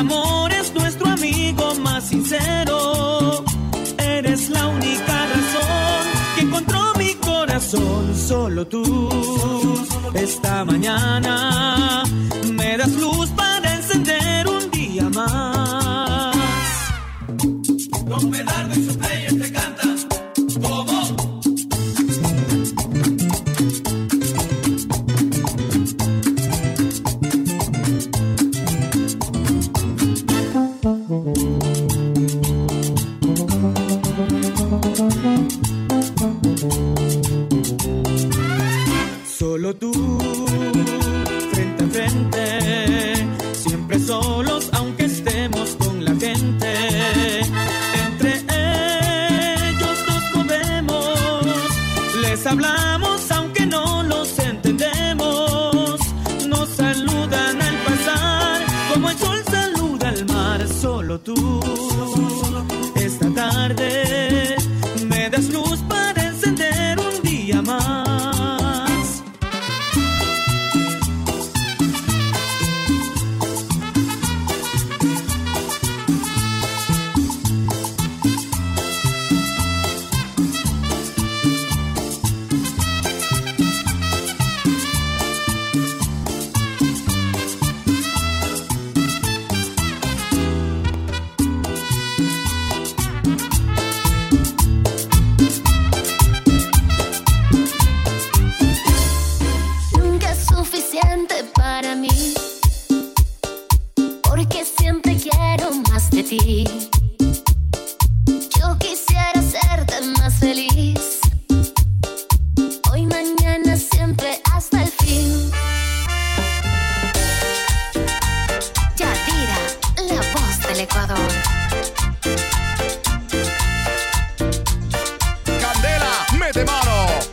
amor es nuestro amigo más sincero. Eres la única razón que encontró mi corazón, solo tú. Esta mañana me das luz para encender un día más. model.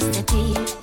chastity.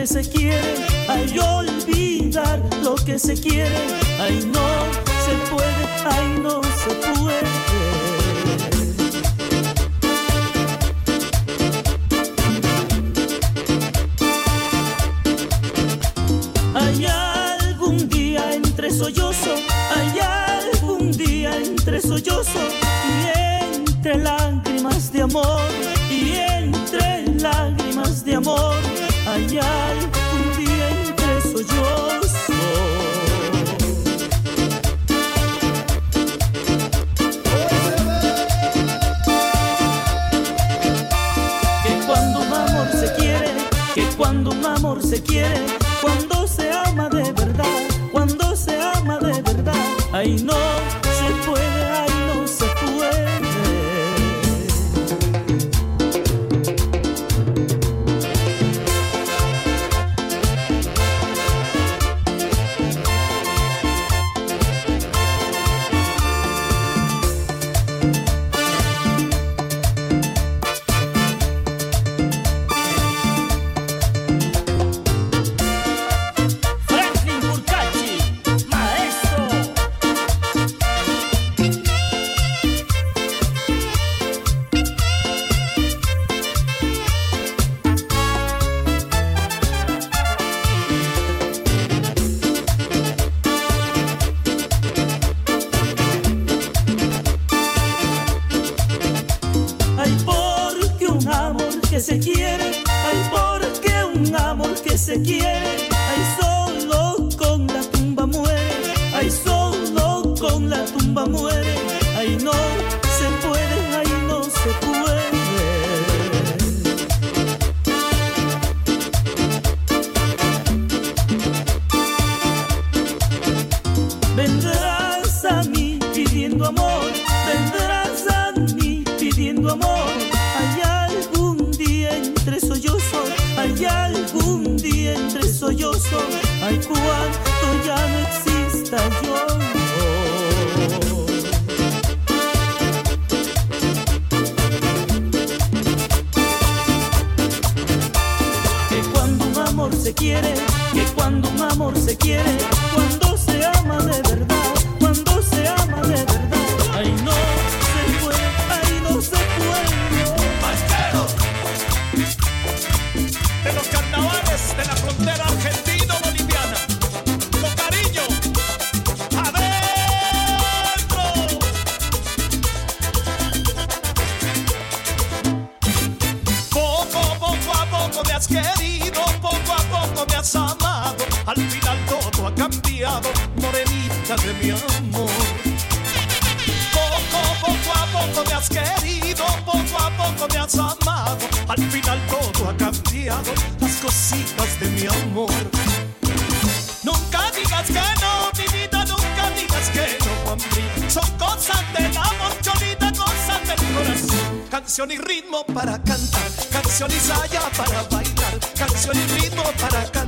que se quiere, ay olvidar lo que se quiere, ay no se puede, ay no se puede. ay, ay, bien que. Que cuando un amor se quiere, que cuando un amor se quiere, cuando vendrás a mí pidiendo amor. Hay algún día entre sollozos, hay algún día entre sollozos, hay cuanto ya no exista yo. Que cuando un amor se quiere, que cuando un amor se quiere, canción y ritmo para cantar, canción y saya para bailar, canción y ritmo para cantar.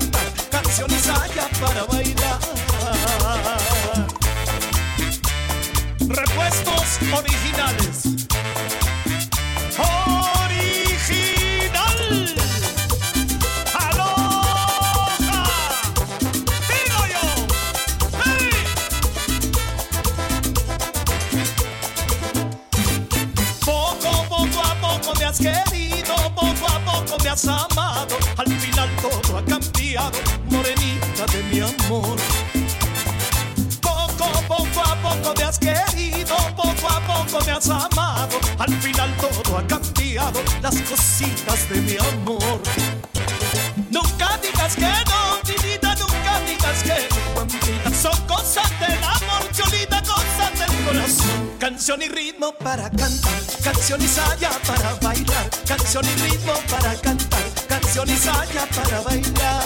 Canción y ritmo para cantar, canción y saya para bailar, canción y ritmo para cantar, canción y saya para bailar.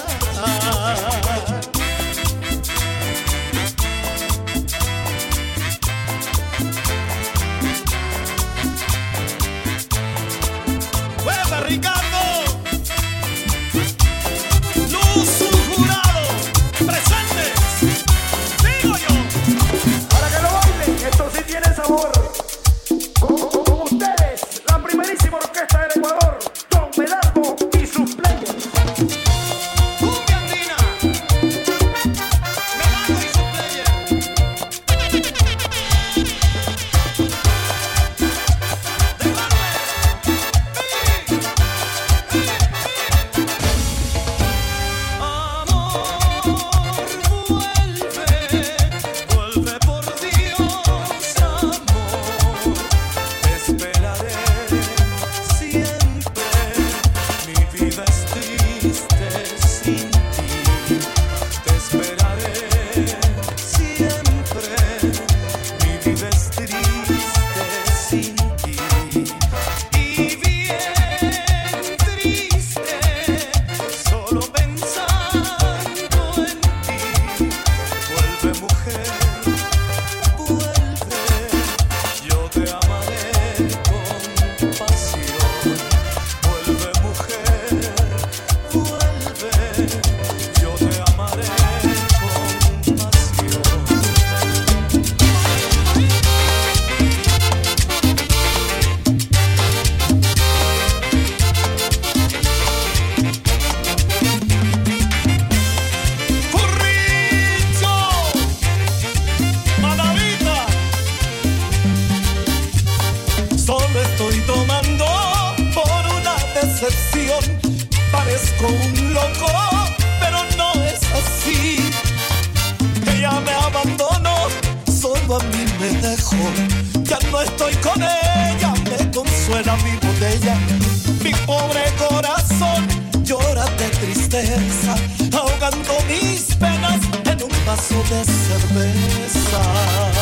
decepción. Parezco un loco, pero no es así. Ella me abandonó, solo a mí me dejó. Ya no estoy con ella, me consuela mi botella. Mi pobre corazón llora de tristeza, ahogando mis penas en un vaso de cerveza.